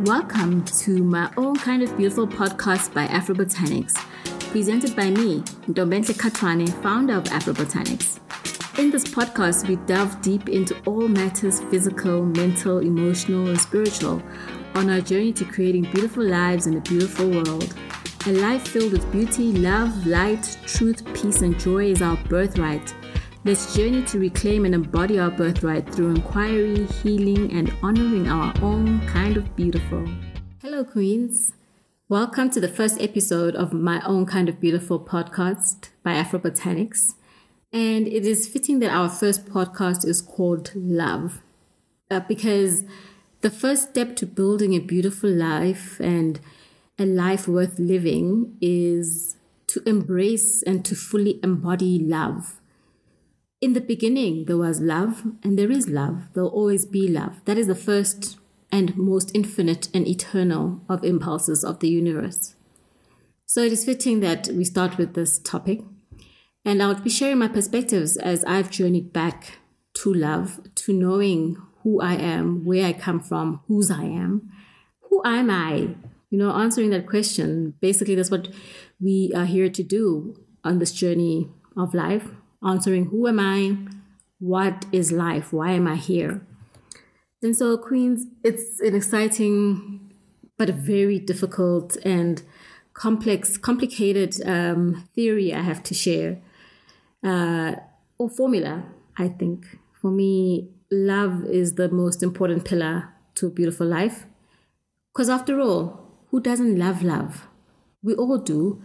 Welcome to my own kind of beautiful podcast by Afrobotanics, presented by me, Ndombenhle Katwane, founder of Afrobotanics. In this podcast, we delve deep into all matters physical, mental, emotional, and spiritual on our journey to creating beautiful lives in a beautiful world. A life filled with beauty, love, light, truth, peace, and joy is our birthright. Let's journey to reclaim and embody our birthright through inquiry, healing, and honoring our own kind of beautiful. Hello, Queens. Welcome to the first episode of my own kind of beautiful podcast by Afrobotanics. And it is fitting that our first podcast is called Love, uh, because the first step to building a beautiful life and a life worth living is to embrace and to fully embody love. In the beginning, there was love, and there is love. There'll always be love. That is the first and most infinite and eternal of impulses of the universe. So it is fitting that we start with this topic. And I'll be sharing my perspectives as I've journeyed back to love, to knowing who I am, where I come from, whose I am. Who am I? You know, answering that question. Basically, that's what we are here to do on this journey of life answering who am I? What is life? Why am I here? And so, Queens, it's an exciting but a very difficult and complex, complicated um, theory I have to share, uh, or formula, I think. For me, love is the most important pillar to a beautiful life. Because after all, who doesn't love love? We all do.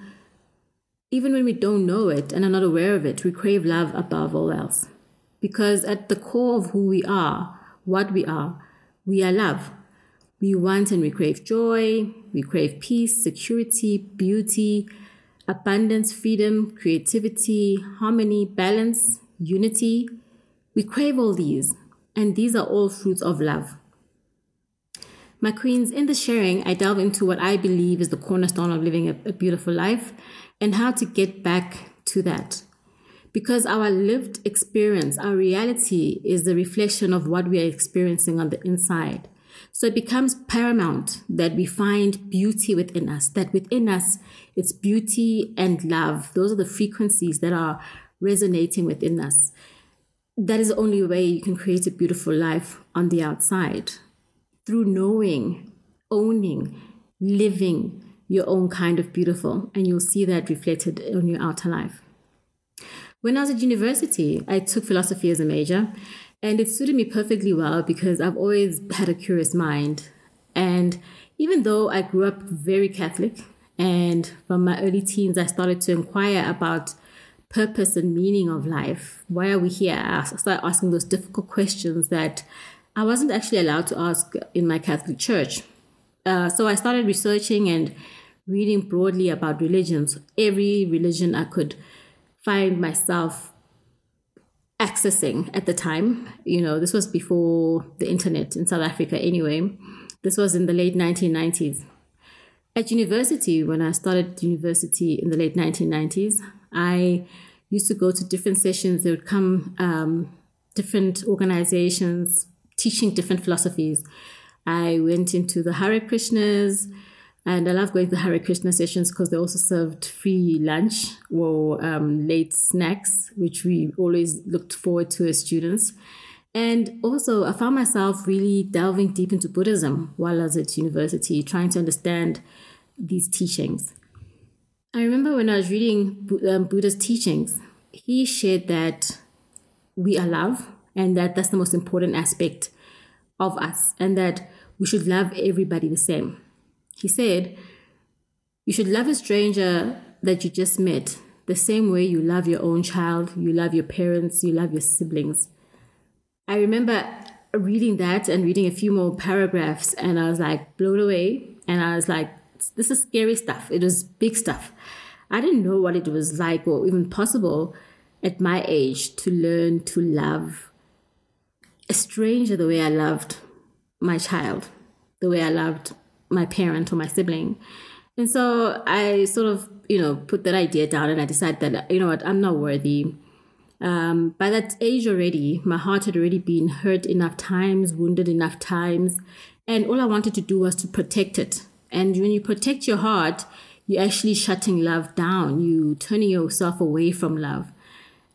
Even when we don't know it and are not aware of it, we crave love above all else. Because at the core of who we are, what we are, we are love. We want and we crave joy, we crave peace, security, beauty, abundance, freedom, creativity, harmony, balance, unity. We crave all these, and these are all fruits of love. My queens, in the sharing, I delve into what I believe is the cornerstone of living a, a beautiful life and how to get back to that. Because our lived experience, our reality is the reflection of what we are experiencing on the inside. So it becomes paramount that we find beauty within us, that within us it's beauty and love. Those are the frequencies that are resonating within us. That is the only way you can create a beautiful life on the outside through knowing, owning, living, your own kind of beautiful, and you'll see that reflected on your outer life. When I was at university, I took philosophy as a major, and it suited me perfectly well because I've always had a curious mind. And even though I grew up very Catholic, and from my early teens, I started to inquire about purpose and meaning of life. Why are we here? I started asking those difficult questions that I wasn't actually allowed to ask in my Catholic church. Uh, so I started researching and reading broadly about religions, every religion I could find myself accessing at the time. You know, this was before the internet in South Africa anyway. This was in the late 1990s. At university, when I started university in the late 1990s, I used to go to different sessions. There would come um, different organizations teaching different philosophies. I went into the Hare Krishnas, and I love going to Hare Krishna sessions because they also served free lunch or um, late snacks, which we always looked forward to as students. And also, I found myself really delving deep into Buddhism while I was at university, trying to understand these teachings. I remember when I was reading um, Buddha's teachings, he shared that we are love and that that's the most important aspect of us, and that we should love everybody the same. He said, You should love a stranger that you just met the same way you love your own child, you love your parents, you love your siblings. I remember reading that and reading a few more paragraphs, and I was like blown away. And I was like, This is scary stuff. It was big stuff. I didn't know what it was like or even possible at my age to learn to love a stranger the way I loved my child, the way I loved my parent or my sibling. And so I sort of, you know, put that idea down and I decided that, you know what, I'm not worthy. Um, by that age already, my heart had already been hurt enough times, wounded enough times, And all I wanted to do was to protect it. And when you protect your heart, you're actually shutting love down. You turning yourself away from love.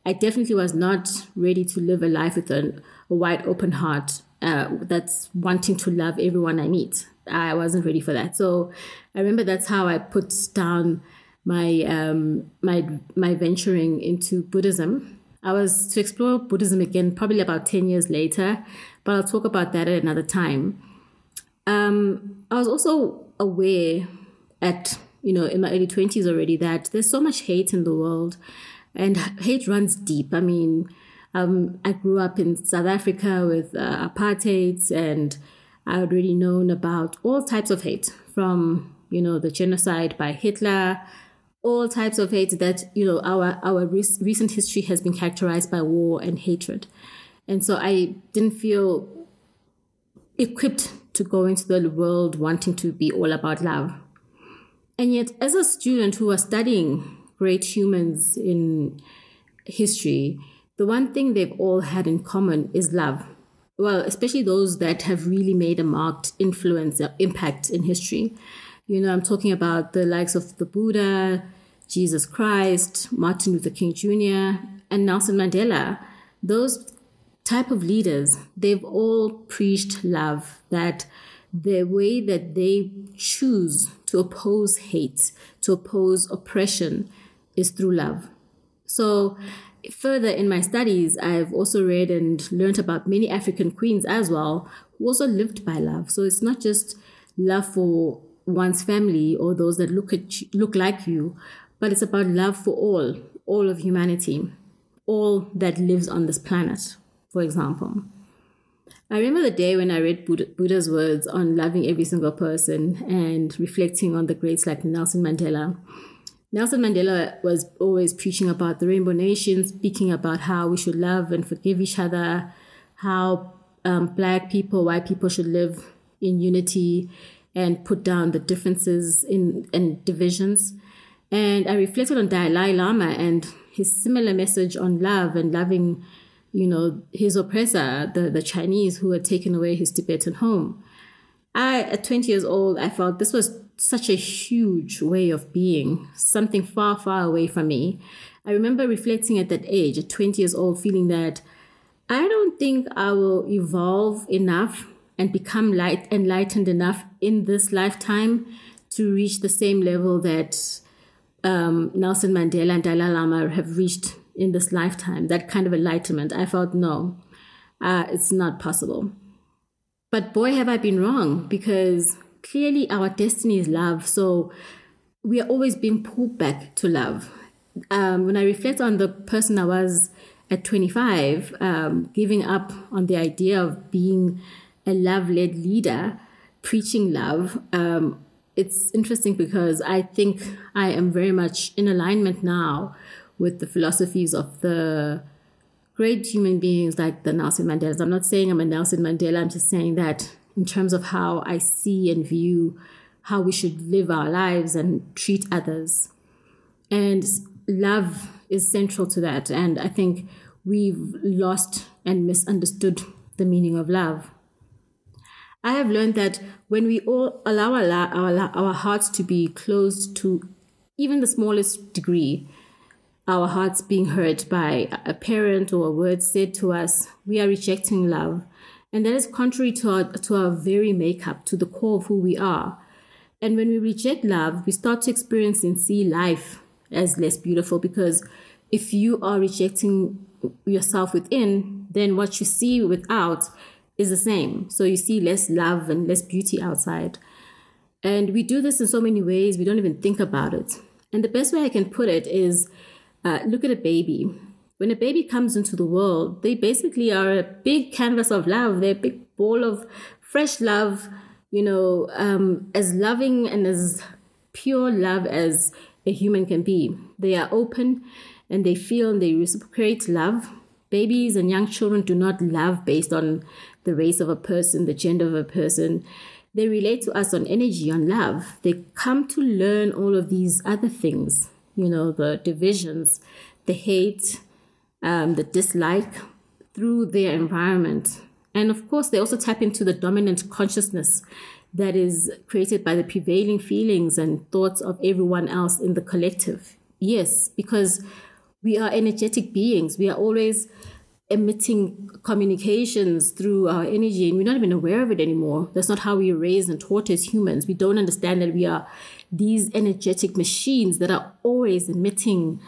I definitely was not ready to live a life with a, a wide open heart uh, that's wanting to love everyone I meet. I wasn't ready for that. So I remember that's how I put down my um, my my venturing into Buddhism. I was to explore Buddhism again probably about ten years later, but I'll talk about that at another time. Um, I was also aware at you know in my early twenties already that there's so much hate in the world, and hate runs deep. I mean, um, I grew up in South Africa with uh, apartheid, and I had already known about all types of hate from you know the genocide by Hitler all types of hate that you know our our recent history has been characterized by war and hatred. And so i didn't feel equipped to go into the world wanting to be all about love. And yet as a student who was studying great humans in history the one thing they've all had in common is love well especially those that have really made a marked influence or impact in history you know, I'm talking about the likes of the Buddha, Jesus Christ, Martin Luther King Jr., and Nelson Mandela. Those type of leaders, they've all preached love, that the way that they choose to oppose hate, to oppose oppression, is through love. So, further in my studies, I've also read and learned about many African queens as well who also lived by love. So, it's not just love for one's family or those that look at you, look like you, but it's about love for all, all of humanity, all that lives on this planet, for example. I remember the day when I read Buddha, Buddha's words on loving every single person and reflecting on the greats like Nelson Mandela. Nelson Mandela was always preaching about the Rainbow Nation, speaking about how we should love and forgive each other, how um, Black people, white people should live in unity, and put down the differences in and divisions. And I reflected on Dalai Lama and his similar message on love and loving, you know, his oppressor, the, the Chinese who had taken away his Tibetan home. I, at 20 years old, I felt this was such a huge way of being, something far, far away from me. I remember reflecting at that age, at 20 years old, feeling that I don't think I will evolve enough and become light enlightened enough in this lifetime to reach the same level that um, Nelson Mandela and Dalai Lama have reached in this lifetime. That kind of enlightenment, I felt no, uh, it's not possible. But boy, have I been wrong because clearly our destiny is love. So we are always being pulled back to love. Um, when I reflect on the person I was at 25, um, giving up on the idea of being a love led leader preaching love, um, it's interesting because I think I am very much in alignment now with the philosophies of the great human beings like the Nelson Mandelas. I'm not saying I'm a Nelson Mandela, I'm just saying that in terms of how I see and view how we should live our lives and treat others. And love is central to that. And I think we've lost and misunderstood the meaning of love. I have learned that when we all allow our, our, our hearts to be closed to even the smallest degree, our hearts being hurt by a parent or a word said to us, we are rejecting love. And that is contrary to our, to our very makeup, to the core of who we are. And when we reject love, we start to experience and see life as less beautiful because if you are rejecting yourself within, then what you see without is the same. So you see less love and less beauty outside. And we do this in so many ways, we don't even think about it. And the best way I can put it is uh, look at a baby. When a baby comes into the world, they basically are a big canvas of love. They're a big ball of fresh love, you know, um, as loving and as pure love as a human can be. They are open and they feel and they reciprocate love. Babies and young children do not love based on the race of a person, the gender of a person. They relate to us on energy, on love. They come to learn all of these other things, you know, the divisions, the hate, um, the dislike through their environment. And of course, they also tap into the dominant consciousness that is created by the prevailing feelings and thoughts of everyone else in the collective. Yes, because we are energetic beings. We are always emitting communications through our energy and we're not even aware of it anymore. That's not how we are raised and taught as humans. We don't understand that we are these energetic machines that are always emitting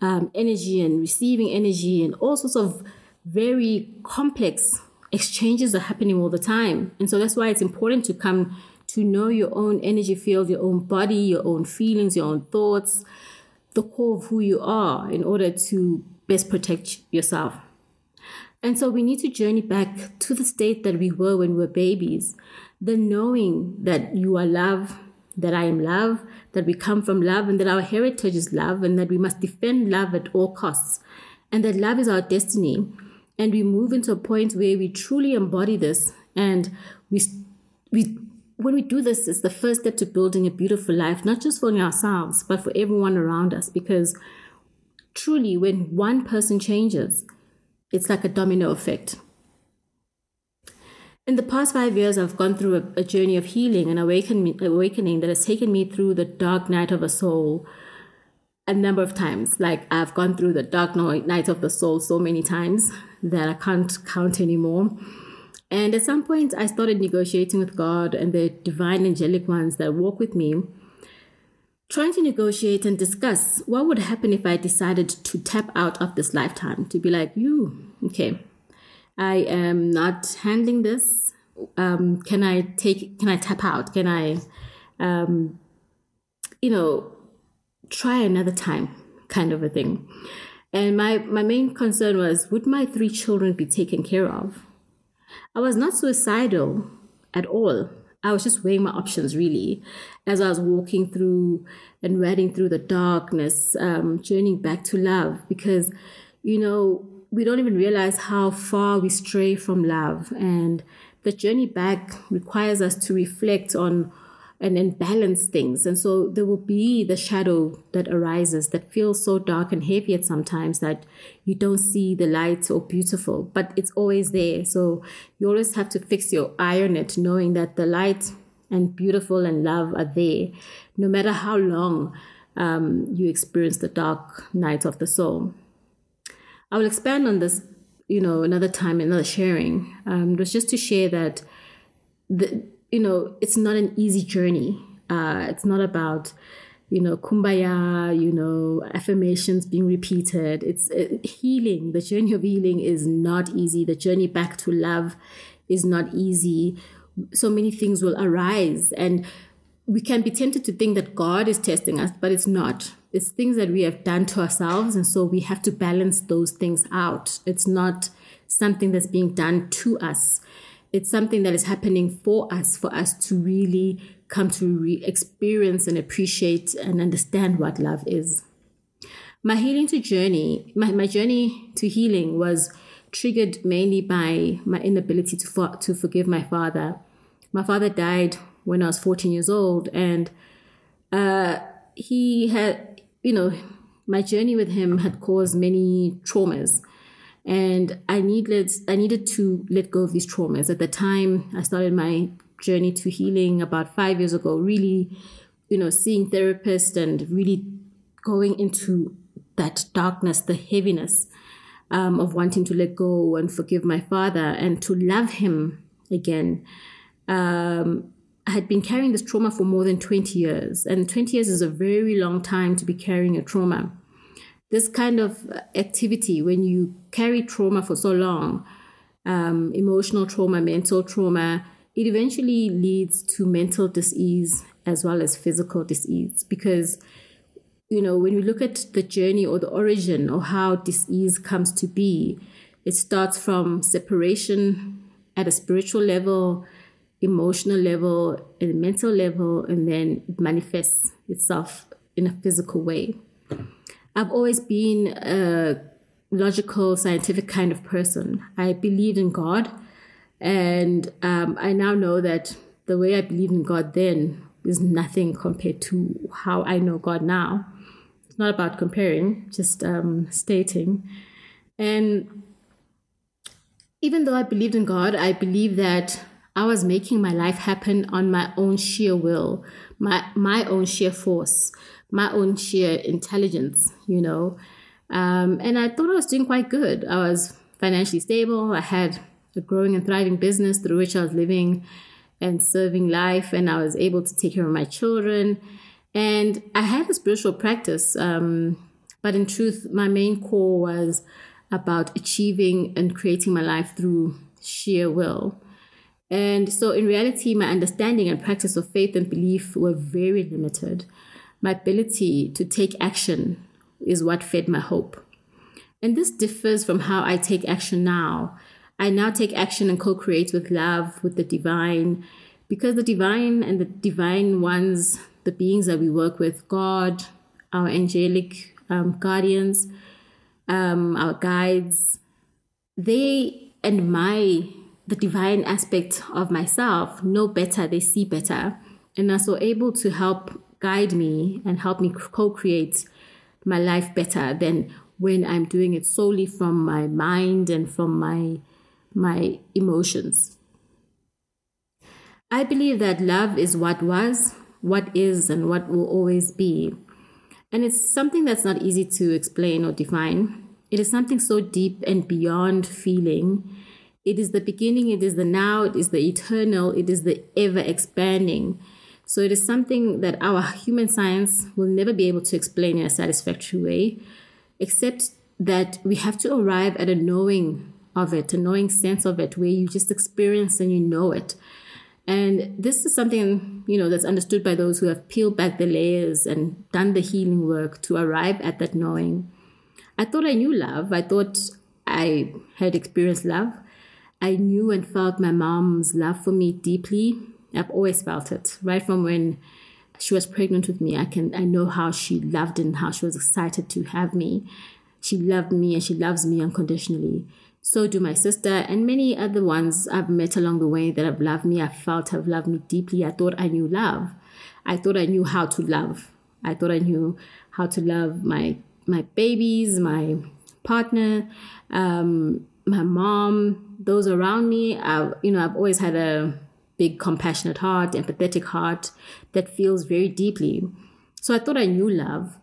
um, energy and receiving energy and all sorts of very complex exchanges are happening all the time. And so that's why it's important to come to know your own energy field, your own body, your own feelings, your own thoughts, the core of who you are in order to best protect yourself. And so we need to journey back to the state that we were when we were babies, the knowing that you are love, that I am love, that we come from love, and that our heritage is love, and that we must defend love at all costs, and that love is our destiny. And we move into a point where we truly embody this, and we we when we do this, it's the first step to building a beautiful life, not just for ourselves, but for everyone around us. Because truly, when one person changes, it's like a domino effect. In the past five years, I've gone through a, a journey of healing and awaken, awakening that has taken me through the dark night of a soul a number of times. Like I've gone through the dark night of the soul so many times that I can't count anymore. And at some point, I started negotiating with God and the divine angelic ones that walk with me trying to negotiate and discuss what would happen if I decided to tap out of this lifetime, to be like, you, okay, I am not handling this. Um, can I take, can I tap out? Can I, um, you know, try another time kind of a thing. And my, my main concern was, would my three children be taken care of? I was not suicidal at all. I was just weighing my options really as I was walking through and wading through the darkness, um, journeying back to love because, you know, we don't even realize how far we stray from love. And the journey back requires us to reflect on and balance things. And so there will be the shadow that arises that feels so dark and heavy at sometimes that you don't see the light or beautiful, but it's always there. So you always have to fix your eye on it, knowing that the light and beautiful and love are there, no matter how long um, you experience the dark night of the soul. I will expand on this, you know, another time, another sharing. Um, it was just to share that the you know, it's not an easy journey. Uh, it's not about, you know, kumbaya, you know, affirmations being repeated. It's uh, healing. The journey of healing is not easy. The journey back to love is not easy. So many things will arise, and we can be tempted to think that God is testing us, but it's not. It's things that we have done to ourselves, and so we have to balance those things out. It's not something that's being done to us it's something that is happening for us, for us to really come to re- experience and appreciate and understand what love is. My healing to journey, my, my journey to healing was triggered mainly by my inability to, to forgive my father. My father died when I was 14 years old, and uh, he had, you know, my journey with him had caused many traumas and I needed I needed to let go of these traumas. At the time, I started my journey to healing about five years ago. Really, you know, seeing therapists and really going into that darkness, the heaviness um, of wanting to let go and forgive my father and to love him again. Um, I had been carrying this trauma for more than 20 years, and 20 years is a very long time to be carrying a trauma this kind of activity, when you carry trauma for so long, um, emotional trauma, mental trauma, it eventually leads to mental disease as well as physical disease. Because, you know, when we look at the journey or the origin or how disease comes to be, it starts from separation at a spiritual level, emotional level, and mental level, and then it manifests itself in a physical way. I've always been a logical, scientific kind of person. I believed in God, and um, I now know that the way I believed in God then is nothing compared to how I know God now. It's not about comparing, just um, stating. And even though I believed in God, I believe that I was making my life happen on my own sheer will, my my own sheer force, my own sheer intelligence, you know. Um, and I thought I was doing quite good. I was financially stable. I had a growing and thriving business through which I was living and serving life, and I was able to take care of my children. And I had a spiritual practice, um, but in truth, my main core was about achieving and creating my life through sheer will. And so, in reality, my understanding and practice of faith and belief were very limited. My ability to take action is what fed my hope. And this differs from how I take action now. I now take action and co create with love, with the divine, because the divine and the divine ones, the beings that we work with, God, our angelic um, guardians, um, our guides, they and my the divine aspect of myself know better, they see better, and are so able to help guide me and help me co create my life better than when I'm doing it solely from my mind and from my my emotions. I believe that love is what was, what is, and what will always be. And it's something that's not easy to explain or define. It is something so deep and beyond feeling it is the beginning, it is the now, it is the eternal, it is the ever expanding. So it is something that our human science will never be able to explain in a satisfactory way, except that we have to arrive at a knowing of it, a knowing sense of it, where you just experience and you know it. And this is something, you know, that's understood by those who have peeled back the layers and done the healing work to arrive at that knowing. I thought I knew love. I thought I had experienced love. I knew and felt my mom's love for me deeply. I've always felt it right from when she was pregnant with me. I can I know how she loved and how she was excited to have me. She loved me and she loves me unconditionally. So do my sister and many other ones I've met along the way that have loved me. I felt have loved me deeply. I thought I knew love. I thought I knew how to love. I thought I knew how to love my my babies, my partner, um, my mom, those around me. I've, you know, I've always had a big compassionate heart, empathetic heart that feels very deeply. So I thought I knew love.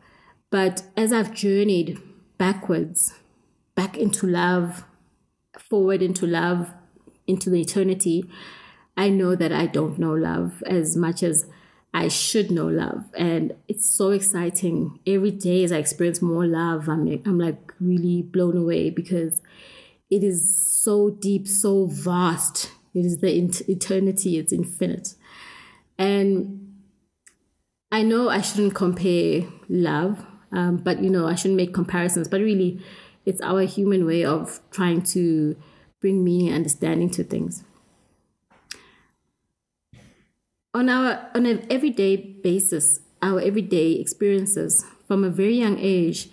But as I've journeyed backwards, back into love, forward into love, into the eternity, I know that I don't know love as much as I should know love. And it's so exciting. Every day as I experience more love, I'm, I'm like really blown away because it is so deep, so vast. It is the eternity, it's infinite. And I know I shouldn't compare love, um, but you know, I shouldn't make comparisons, but really, it's our human way of trying to bring meaning and understanding to things. On our on an everyday basis, our everyday experiences from a very young age,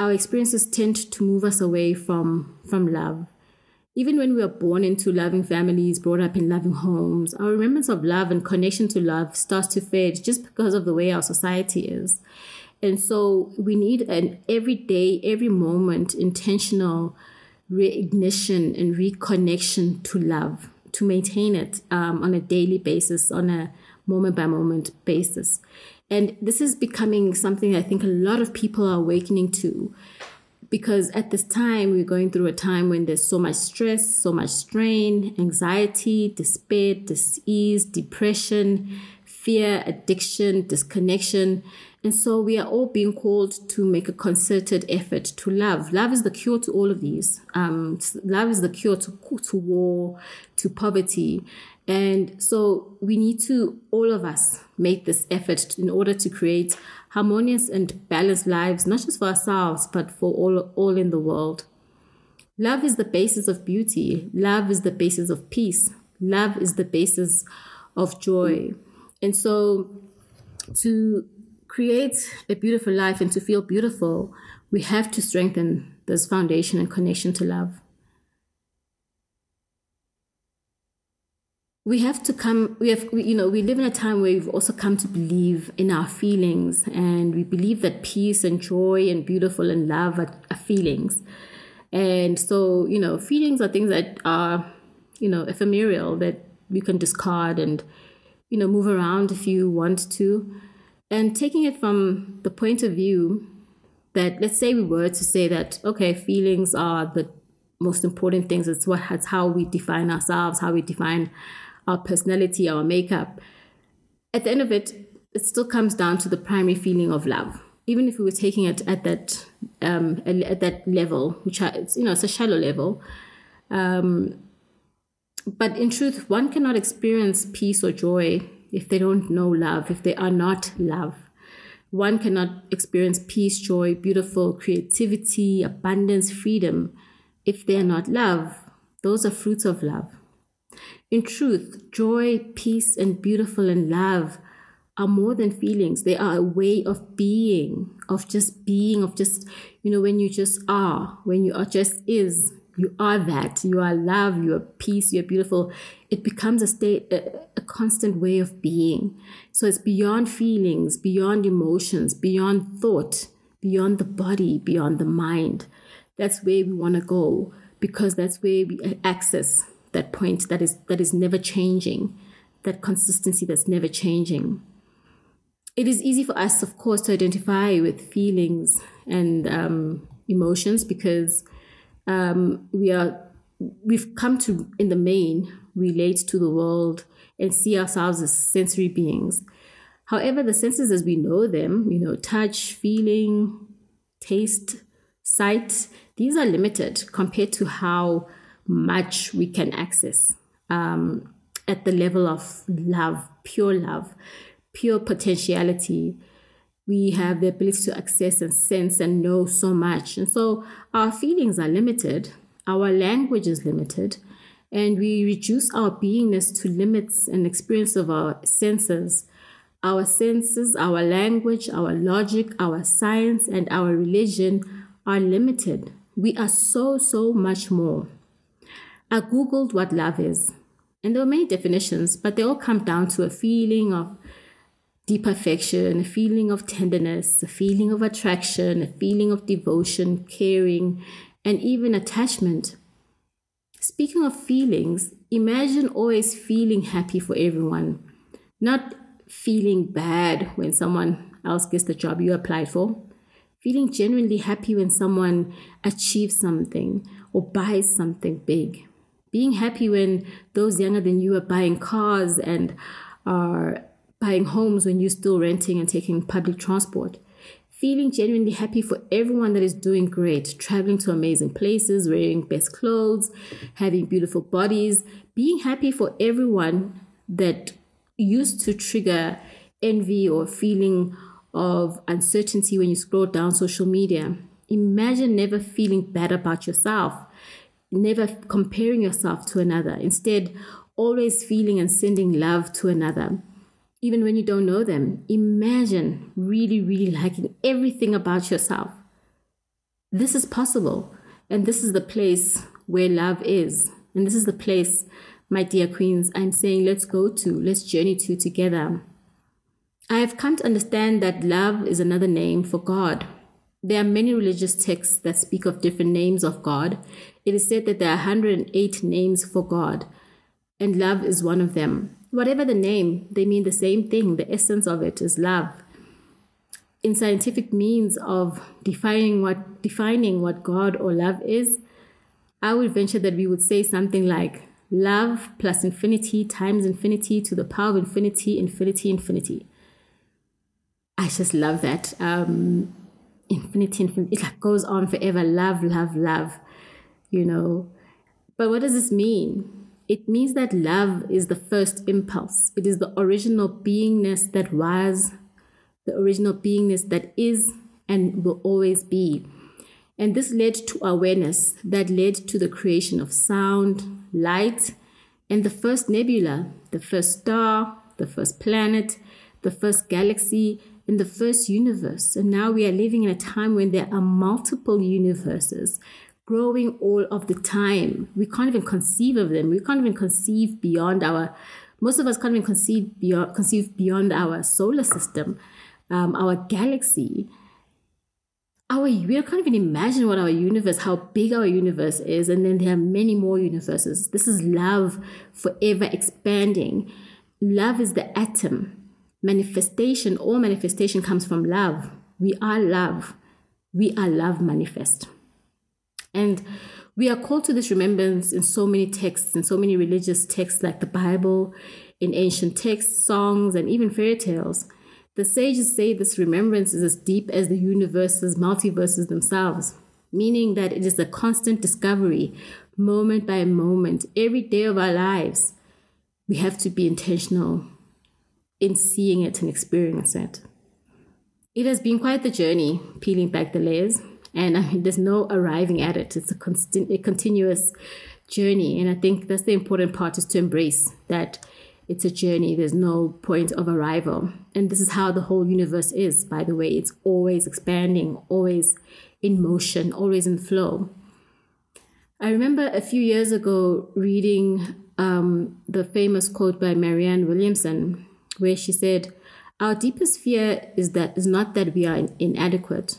our experiences tend to move us away from from love. Even when we are born into loving families, brought up in loving homes, our remembrance of love and connection to love starts to fade just because of the way our society is. And so we need an everyday, every moment intentional reignition and reconnection to love to maintain it um, on a daily basis, on a moment by moment basis. And this is becoming something I think a lot of people are awakening to because at this time we're going through a time when there's so much stress, so much strain, anxiety, despair, disease, depression, fear, addiction, disconnection. And so we are all being called to make a concerted effort to love. Love is the cure to all of these. Um, love is the cure to, to war, to poverty. And so we need to, all of us, make this effort in order to create harmonious and balanced lives, not just for ourselves, but for all, all in the world. Love is the basis of beauty. Love is the basis of peace. Love is the basis of joy. And so to create a beautiful life and to feel beautiful, we have to strengthen this foundation and connection to love. we have to come we have you know we live in a time where we've also come to believe in our feelings and we believe that peace and joy and beautiful and love are, are feelings And so, you know, feelings are things that are, you know, ephemeral that you can discard and, you know, move around if you want to. And taking it from the point of view that, let's say we were to say that, okay, feelings are the most important things. It's what it's how we define ourselves, how we define our personality, our makeup. At the end of it, it still comes down to the primary feeling of love. Even if we were taking it at that um, at that level, which is you know it's a shallow level, um, but in truth, one cannot experience peace or joy if they don't know love, if they are not love. One cannot experience peace, joy, beautiful creativity, abundance, freedom if they are not love. Those are fruits of love. In truth, joy, peace, and beautiful and love are more than feelings. They are a way of being, of just being, of just, you know, when you just are, when you are just is, you are that. You are love, you are peace, you are beautiful. It becomes a state, a, a constant way of being. So it's beyond feelings, beyond emotions, beyond thought, beyond the body, beyond the mind. That's where we want to go because that's where we access that point that is that is never changing, that consistency that's never changing. It is easy for us, of course, to identify with feelings and um, emotions because um, we are we've come to in the main relate to the world and see ourselves as sensory beings. However, the senses as we know them, you know, touch, feeling, taste, sight, these are limited compared to how much we can access um, at the level of love, pure love, pure potentiality we have the ability to access and sense and know so much. And so our feelings are limited, our language is limited, and we reduce our beingness to limits and experience of our senses. Our senses, our language, our logic, our science, and our religion are limited. We are so, so much more. I Googled what love is, and there were many definitions, but they all come down to a feeling of deep affection, a feeling of tenderness, a feeling of attraction, a feeling of devotion, caring, and even attachment. Speaking of feelings, imagine always feeling happy for everyone, not feeling bad when someone else gets the job you applied for, feeling genuinely happy when someone achieves something or buys something big, being happy when those younger than you are buying cars and are buying homes when you're still renting and taking public transport. Feeling genuinely happy for everyone that is doing great, traveling to amazing places, wearing best clothes, having beautiful bodies, being happy for everyone that used to trigger envy or feeling of uncertainty when you scroll down social media. Imagine never feeling bad about yourself, never comparing yourself to another. Instead, always feeling and sending love to another even when you don't know them. Imagine really, really liking everything about yourself. This is possible. And this is the place where love is. And this is the place, my dear queens, I'm saying let's go to, let's journey to together. I have come to understand that love is another name for God. There are many religious texts that speak of different names of God. It is said that there are 108 names for God, and love is one of them. Whatever the name, they mean the same thing. The essence of it is love. In scientific means of defining what defining what God or love is, I would venture that we would say something like love plus infinity times infinity to the power of infinity, infinity, infinity. I just love that. Um, infinity, infinity. It goes on forever. Love, love, love. You know. But what does this mean? It means that love is the first impulse. It is the original beingness that was, the original beingness that is and will always be. And this led to awareness that led to the creation of sound, light, and the first nebula, the first star, the first planet, the first galaxy, and the first universe. And now we are living in a time when there are multiple universes growing all of the time. We can't even conceive of them. We can't even conceive beyond our. Most of us can't even conceive beyond conceive beyond our solar system, um, our galaxy. our we can't even imagine what our universe, how big our universe is, and then there are many more universes. This is love forever expanding. Love is the atom. Manifestation, all manifestation comes from love. We are love. We are love manifest. And we are called to this remembrance in so many texts, in so many religious texts like the Bible, in ancient texts, songs, and even fairy tales. The sages say this remembrance is as deep as the universes, multiverses themselves, meaning that it is a constant discovery, moment by moment, every day of our lives. We have to be intentional in seeing it and experiencing it. It has been quite the journey peeling back the layers, and I mean, there's no arriving at it. It's a, constant, a continuous journey, and I think that's the important part is to embrace that it's a journey. There's no point of arrival. And this is how the whole universe is, by the way. It's always expanding, always in motion, always in flow. I remember a few years ago reading um, the famous quote by Marianne Williamson, where she said, Our deepest fear is that is not that we are inadequate.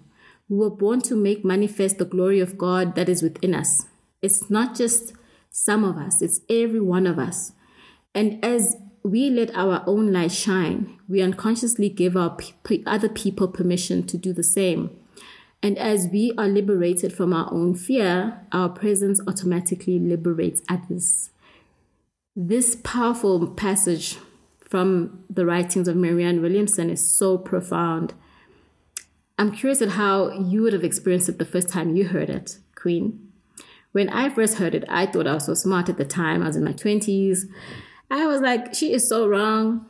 We were born to make manifest the glory of God that is within us. It's not just some of us, it's every one of us. And as we let our own light shine, we unconsciously give our other people permission to do the same. And as we are liberated from our own fear, our presence automatically liberates others. This powerful passage from the writings of Marianne Williamson is so profound. I'm curious at how you would have experienced it the first time you heard it, Queen. When I first heard it, I thought I was so smart at the time. I was in my 20s I was like, she is so wrong.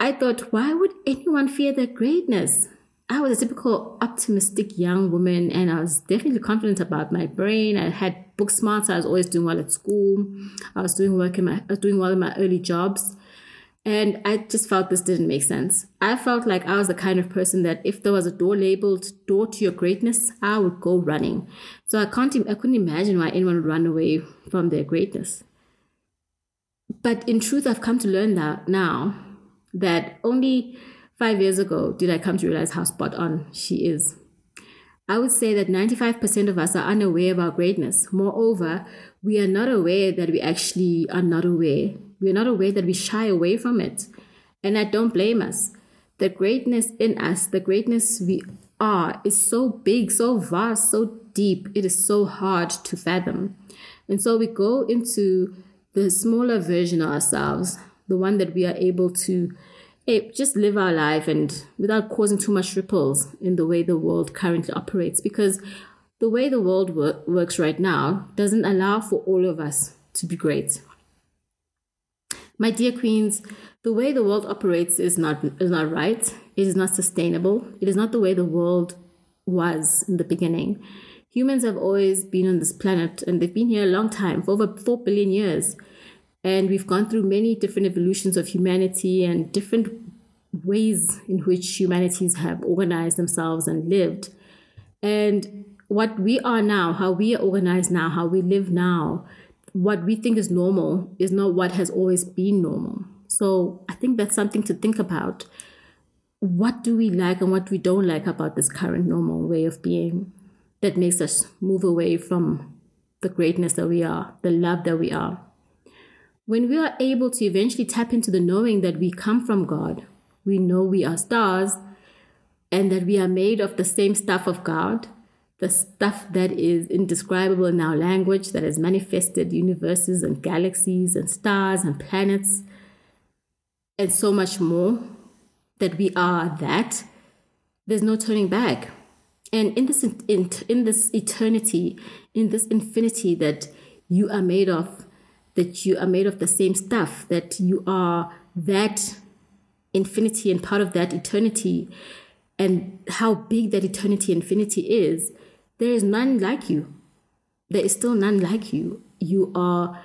I thought, why would anyone fear their greatness? I was a typical optimistic young woman and I was definitely confident about my brain. I had book smarts. I was always doing well at school. I was doing work in my I was doing well in my early jobs. And I just felt this didn't make sense. I felt like I was the kind of person that if there was a door labeled door to your greatness, I would go running. So I can't I couldn't imagine why anyone would run away from their greatness. But in truth, I've come to learn that now that only five years ago did I come to realize how spot on she is. I would say that 95% of us are unaware of our greatness. Moreover, we are not aware that we actually are not aware. We are not aware that we shy away from it. And I don't blame us. The greatness in us, the greatness we are, is so big, so vast, so deep. It is so hard to fathom. And so we go into the smaller version of ourselves, the one that we are able to hey, just live our life and without causing too much ripples in the way the world currently operates. Because the way the world wor- works right now doesn't allow for all of us to be great. My dear queens, the way the world operates is not is not right. It is not sustainable. It is not the way the world was in the beginning. Humans have always been on this planet and they've been here a long time, for over 4 billion years. And we've gone through many different evolutions of humanity and different ways in which humanities have organized themselves and lived. And what we are now, how we are organized now, how we live now, what we think is normal is not what has always been normal. So I think that's something to think about. What do we like and what we don't like about this current normal way of being? that makes us move away from the greatness that we are, the love that we are. When we are able to eventually tap into the knowing that we come from God, we know we are stars and that we are made of the same stuff of God, the stuff that is indescribable in our language, that has manifested universes and galaxies and stars and planets, and so much more, that we are that, there's no turning back. And in this in, in this eternity, in this infinity that you are made of, that you are made of the same stuff, that you are that infinity and part of that eternity, and how big that eternity infinity is, there is none like you. There is still none like you. You are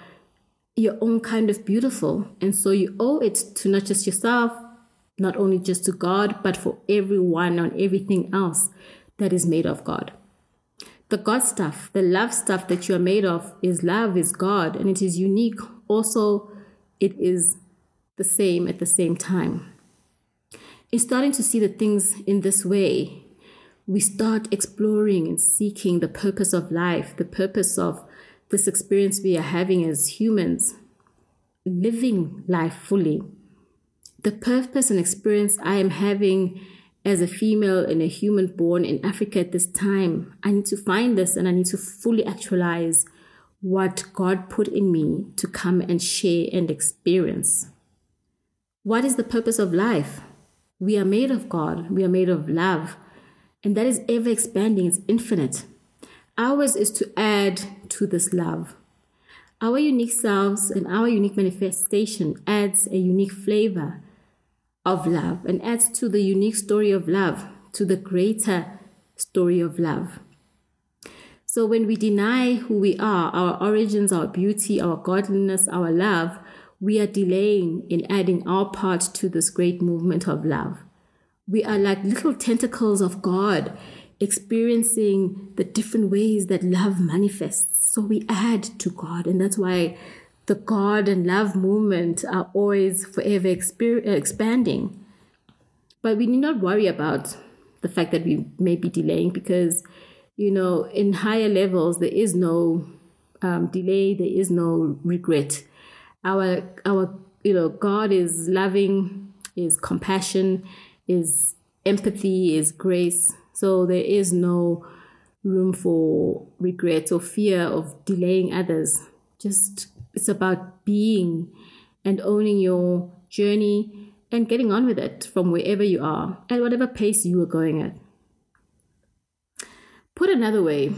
your own kind of beautiful. And so you owe it to not just yourself, not only just to God, but for everyone on everything else that is made of God. The God stuff, the love stuff that you are made of is love, is God, and it is unique. Also, it is the same at the same time. In starting to see the things in this way, we start exploring and seeking the purpose of life, the purpose of this experience we are having as humans, living life fully. The purpose and experience I am having as a female and a human born in Africa at this time, I need to find this and I need to fully actualize what God put in me to come and share and experience. What is the purpose of life? We are made of God, we are made of love, and that is ever expanding, it's infinite. Ours is to add to this love. Our unique selves and our unique manifestation adds a unique flavor of love and adds to the unique story of love, to the greater story of love. So when we deny who we are, our origins, our beauty, our godliness, our love, we are delaying in adding our part to this great movement of love. We are like little tentacles of God experiencing the different ways that love manifests. So we add to God, and that's why the God and love movement are always forever exper- expanding. But we need not worry about the fact that we may be delaying because, you know, in higher levels, there is no um, delay, there is no regret. Our, our, you know, God is loving, is compassion, is empathy, is grace. So there is no room for regret or fear of delaying others. Just it's about being and owning your journey and getting on with it from wherever you are at whatever pace you are going at. Put another way,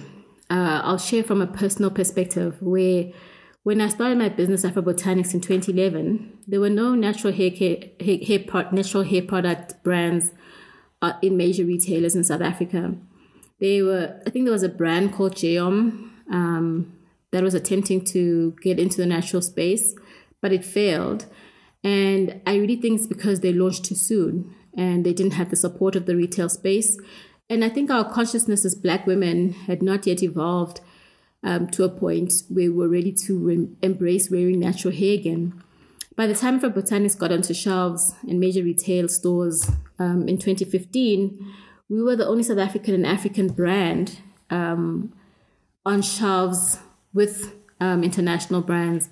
uh, I'll share from a personal perspective where when I started my business Afro Botanics in 2011, there were no natural hair, care, hair, hair natural hair product brands uh, in major retailers in South Africa. They were, I think there was a brand called Geom um, that was attempting to get into the natural space, but it failed. And I really think it's because they launched too soon and they didn't have the support of the retail space. And I think our consciousness as Black women had not yet evolved um, to a point where we're ready to re- embrace wearing natural hair again. By the time Afro Botanics got onto shelves in major retail stores um, in 2015, we were the only South African and African brand um, on shelves with um, international brands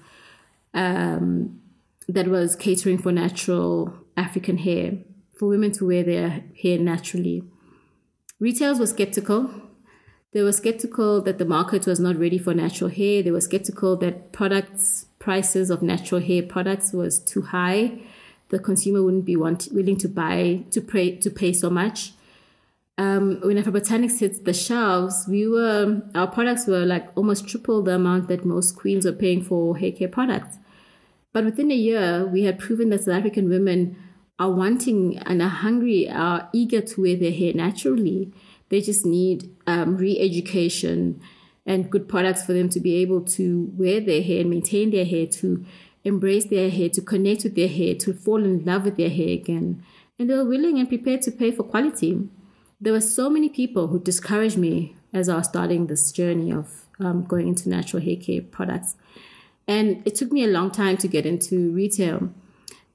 um, that was catering for natural African hair, for women to wear their hair naturally. Retailers were skeptical. They were skeptical that the market was not ready for natural hair. They were skeptical that products prices of natural hair products was too high the consumer wouldn't be want, willing to buy to pay to pay so much. Um, when Afro Botanics hit the shelves, we were our products were like almost triple the amount that most queens were paying for hair care products. But within a year, we had proven that South African women are wanting and are hungry, are eager to wear their hair naturally. They just need um, re-education and good products for them to be able to wear their hair and maintain their hair to embrace their hair, to connect with their hair, to fall in love with their hair again. And they were willing and prepared to pay for quality. There were so many people who discouraged me as I was starting this journey of um, going into natural hair care products. And it took me a long time to get into retail.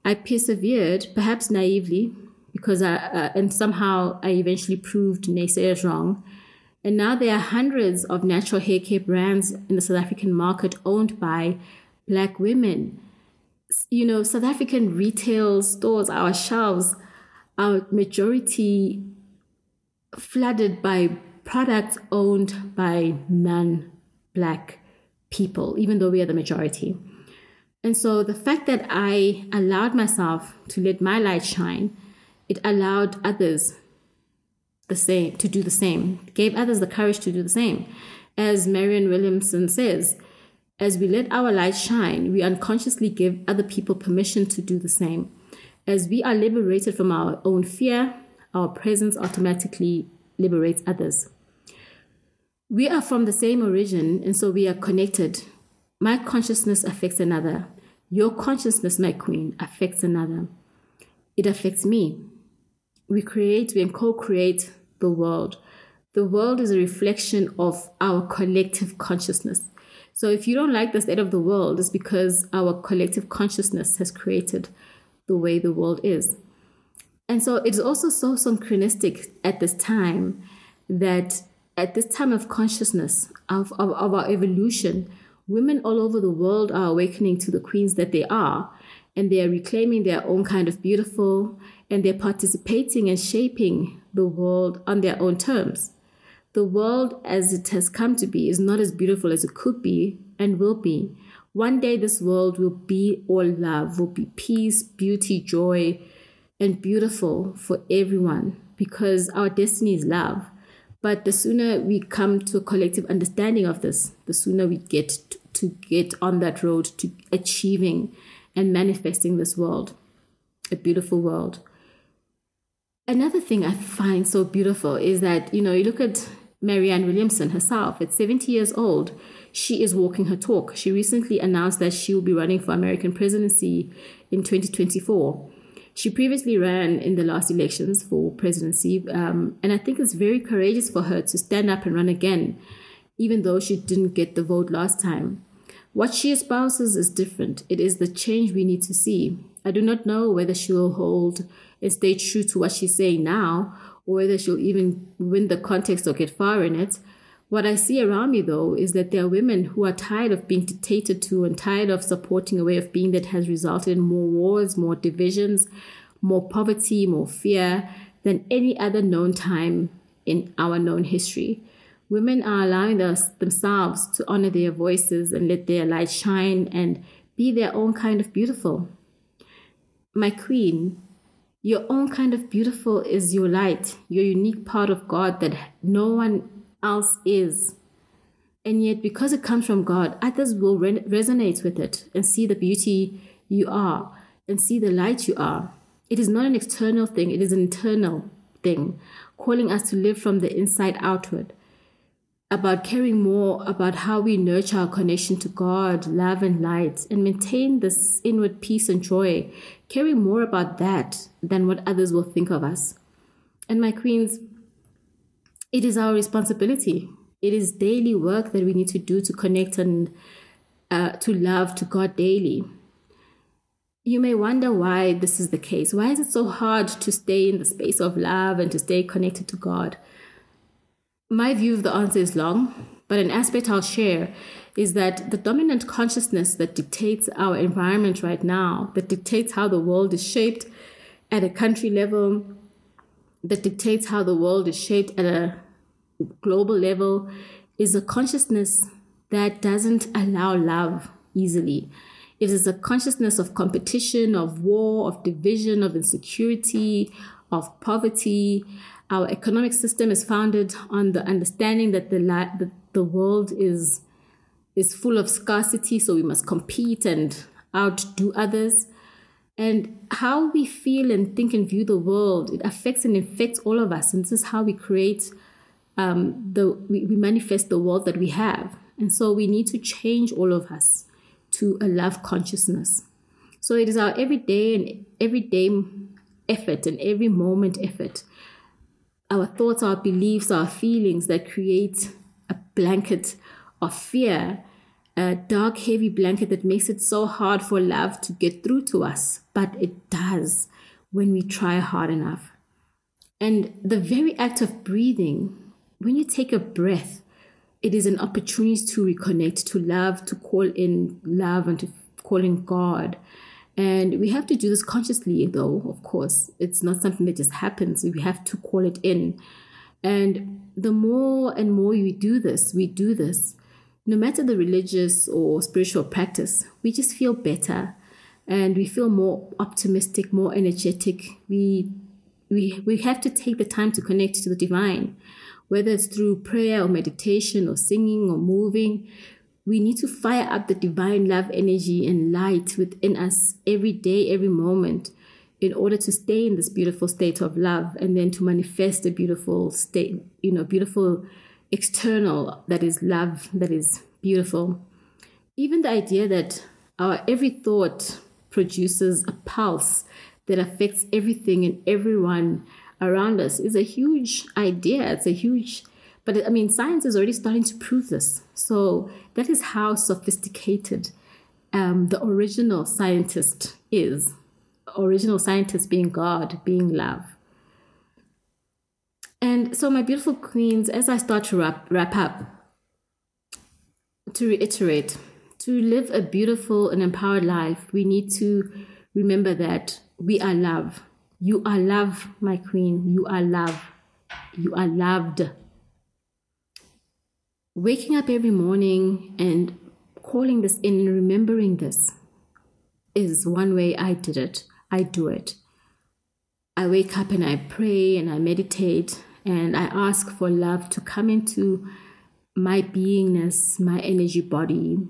I persevered, perhaps naively, because I, uh, and somehow I eventually proved naysayers wrong. And now there are hundreds of natural hair care brands in the South African market owned by black women. You know, South African retail stores, our shelves, our majority flooded by products owned by non black people, even though we are the majority. And so the fact that I allowed myself to let my light shine, it allowed others the same to do the same, gave others the courage to do the same. As Marianne Williamson says, as we let our light shine, we unconsciously give other people permission to do the same. As we are liberated from our own fear, our presence automatically liberates others. we are from the same origin, and so we are connected. My consciousness affects another. Your consciousness, my queen, affects another. It affects me. We create, we co create the world. The world is a reflection of our collective consciousness. So if you don't like the state of the world, it's because our collective consciousness has created the way the world is. And so it's also so synchronistic at this time that at this time of consciousness, of, of, of our evolution, women all over the world are awakening to the queens that they are, and they are reclaiming their own kind of beautiful, and they're participating and shaping the world on their own terms. The world as it has come to be is not as beautiful as it could be and will be. One day, this world will be all love, will be peace, beauty, joy, and beautiful for everyone because our destiny is love. But the sooner we come to a collective understanding of this, the sooner we get to get on that road to achieving and manifesting this world, a beautiful world. Another thing I find so beautiful is that, you know, you look at Marianne Williamson herself, at 70 years old, she is walking her talk. She recently announced that she will be running for American presidency in 2024. She previously ran in the last elections for presidency, um, and I think it's very courageous for her to stand up and run again, even though she didn't get the vote last time. What she espouses is different. It is the change we need to see. I do not know whether she will hold and stay true to what she's saying now, or whether she'll even win the context or get far in it. What I see around me, though, is that there are women who are tired of being dictated to and tired of supporting a way of being that has resulted in more wars, more divisions, more poverty, more fear than any other known time in our known history. Women are allowing themselves to honor their voices and let their light shine and be their own kind of beautiful. My queen, your own kind of beautiful is your light, your unique part of God that no one else is. And yet, because it comes from God, others will re- resonate with it and see the beauty you are and see the light you are. It is not an external thing, it is an internal thing, calling us to live from the inside outward about caring more about how we nurture our connection to God, love, and light, and maintain this inward peace and joy, caring more about that than what others will think of us. And my queens, it is our responsibility. It is daily work that we need to do to connect and uh, to love to God daily. You may wonder why this is the case. Why is it so hard to stay in the space of love and to stay connected to God? My view of the answer is long, but an aspect I'll share is that the dominant consciousness that dictates our environment right now, that dictates how the world is shaped at a country level, that dictates how the world is shaped at a global level, is a consciousness that doesn't allow love easily. It is a consciousness of competition, of war, of division, of insecurity, of poverty, our economic system is founded on the understanding that the, the, the world is, is full of scarcity, so we must compete and outdo others. And how we feel and think and view the world, it affects and infects all of us. And this is how we create um, the we, we manifest the world that we have. And so we need to change all of us to a love consciousness. So it is our everyday and everyday effort and every moment effort our thoughts, our beliefs, our feelings that create a blanket of fear, a dark, heavy blanket that makes it so hard for love to get through to us. But it does when we try hard enough. And the very act of breathing, when you take a breath, it is an opportunity to reconnect, to love, to call in love, and to call in God. And we have to do this consciously, though, of course. It's not something that just happens. We have to call it in. And the more and more we do this, we do this, no matter the religious or spiritual practice, we just feel better and we feel more optimistic, more energetic. We, we, we have to take the time to connect to the divine, whether it's through prayer or meditation or singing or moving we need to fire up the divine love energy and light within us every day, every moment, in order to stay in this beautiful state of love and then to manifest a beautiful state, you know, beautiful external, that is love, that is beautiful. Even the idea that our every thought produces a pulse that affects everything and everyone around us is a huge idea. It's a huge, but I mean, science is already starting to prove this. So that is how sophisticated um, the original scientist is. Original scientist being God, being love. And so, my beautiful queens, as I start to wrap, wrap up, to reiterate, to live a beautiful and empowered life, we need to remember that we are love. You are love, my queen. You are love. You are loved. Waking up every morning and calling this in and remembering this is one way I did it. I do it. I wake up and I pray and I meditate and I ask for love to come into my beingness, my energy body,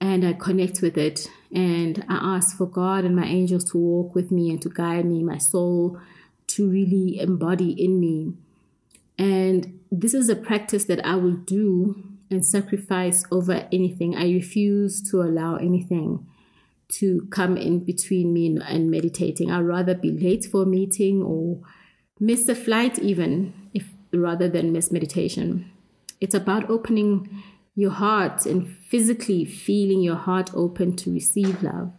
and I connect with it. And I ask for God and my angels to walk with me and to guide me, my soul to really embody in me. And this is a practice that I will do and sacrifice over anything. I refuse to allow anything to come in between me and meditating. I'd rather be late for a meeting or miss a flight even if rather than miss meditation. It's about opening your heart and physically feeling your heart open to receive love.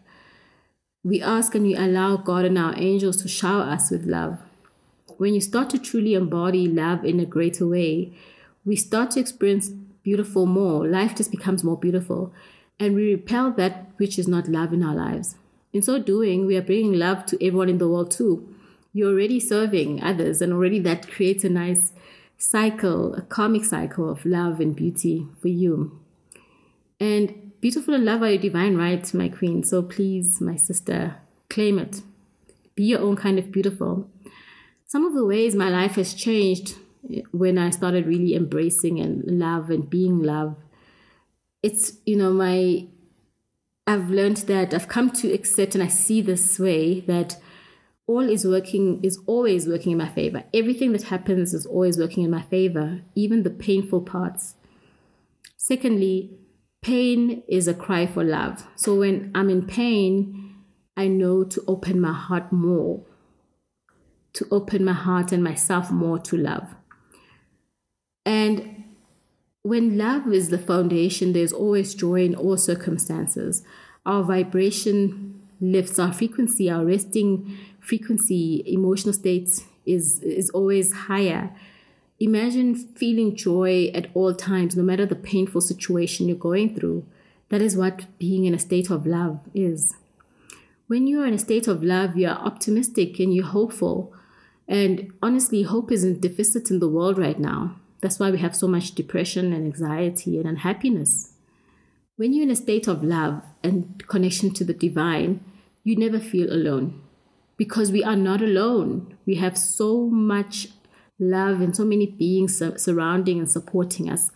We ask and we allow God and our angels to shower us with love. When you start to truly embody love in a greater way, we start to experience beautiful more. Life just becomes more beautiful. And we repel that which is not love in our lives. In so doing, we are bringing love to everyone in the world too. You're already serving others, and already that creates a nice cycle, a karmic cycle of love and beauty for you. And beautiful and love are your divine right, my queen. So please, my sister, claim it. Be your own kind of beautiful. Some of the ways my life has changed eh, when I started really embracing and love and being love, it's, you know, my, I've learned that I've come to accept and I see this way that all is working, is always working in my favor. Everything that happens is always working in my favor, even the painful parts. Secondly, pain is a cry for love. So when I'm in pain, I know to open my heart more, to open my heart and myself more to love. And when love is the foundation, there's always joy in all circumstances. Our vibration lifts, our frequency, our resting frequency, emotional state is, is always higher. Imagine feeling joy at all times, no matter the painful situation you're going through. That is what being in a state of love is. When you are in a state of love, you are optimistic and you're hopeful. And honestly, hope is in deficit in the world right now. That's why we have so much depression and anxiety and unhappiness. When you're in a state of love and connection to the divine, you never feel alone because we are not alone. We have so much love and so many beings surrounding and supporting us.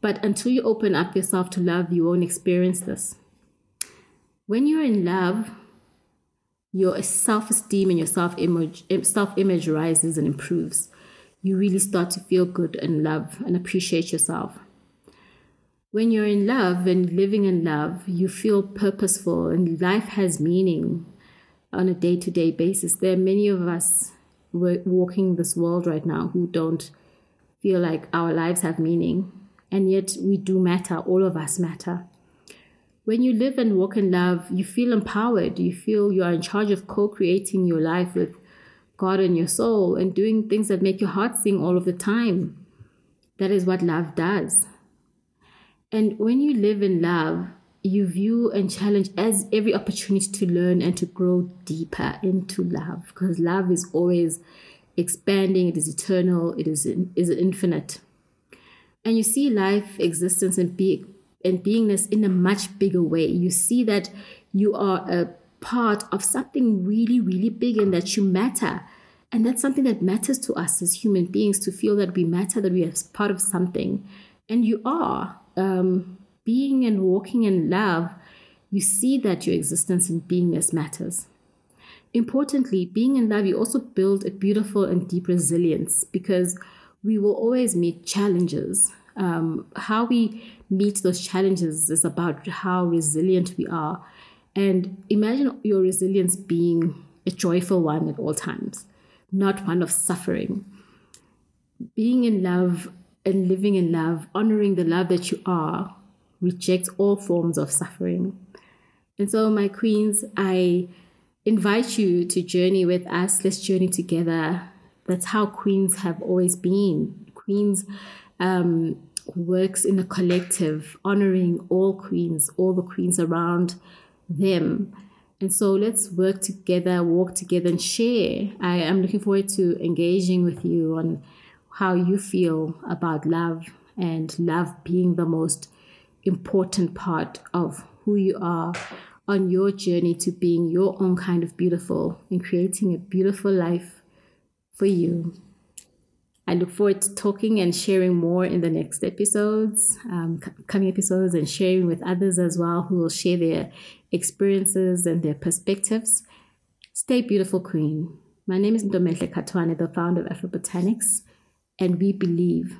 But until you open up yourself to love, you won't experience this. When you're in love, your self esteem and your self image eh, self image rises and improves you really start to feel good and love and appreciate yourself. When you're in love and living in love, you feel purposeful and life has meaning on a day to day basis. There are many of us walking this world right now who don't feel like our lives have meaning, and yet we do matter. All of us matter. When you live and walk in love, you feel empowered. You feel you are in charge of co creating your life with God in your soul and doing things that make your heart sing all of the time. That is what love does. And when you live in love, you view and challenge as every opportunity to learn and to grow deeper into love because love is always expanding, it is eternal, it is, is infinite. And you see life, existence, and, be, and beingness in a much bigger way. You see that you are a part of something really, really big and that you matter. And that's something that matters to us as human beings to feel that we matter, that we are part of something. And you are. Um, being and walking in love, you see that your existence and beingness matters. Importantly, being in love, you also build a beautiful and deep resilience because we will always meet challenges. Um, how we meet those challenges is about how resilient we are. And imagine your resilience being a joyful one at all times, not one of suffering. Being in love and living in love, honoring the love that you are, rejects all forms of suffering. And so, my queens, I invite you to journey with us. Let's journey together. That's how queens have always been. Queens um, works in a collective, honoring all queens, all the queens around them. And so let's work together, walk together, and share. I am looking forward to engaging with you on how you feel about love and love being the most important part of who you are on your journey to being your own kind of beautiful and creating a beautiful life for you. I look forward to talking and sharing more in the next episodes, um, coming episodes, and sharing with others as well who will share their experiences and their perspectives. Stay beautiful, Queen. My name is Ndomenhle Katwane, the founder of Afrobotanics, and we believe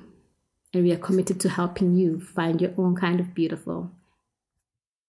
and we are committed to helping you find your own kind of beautiful.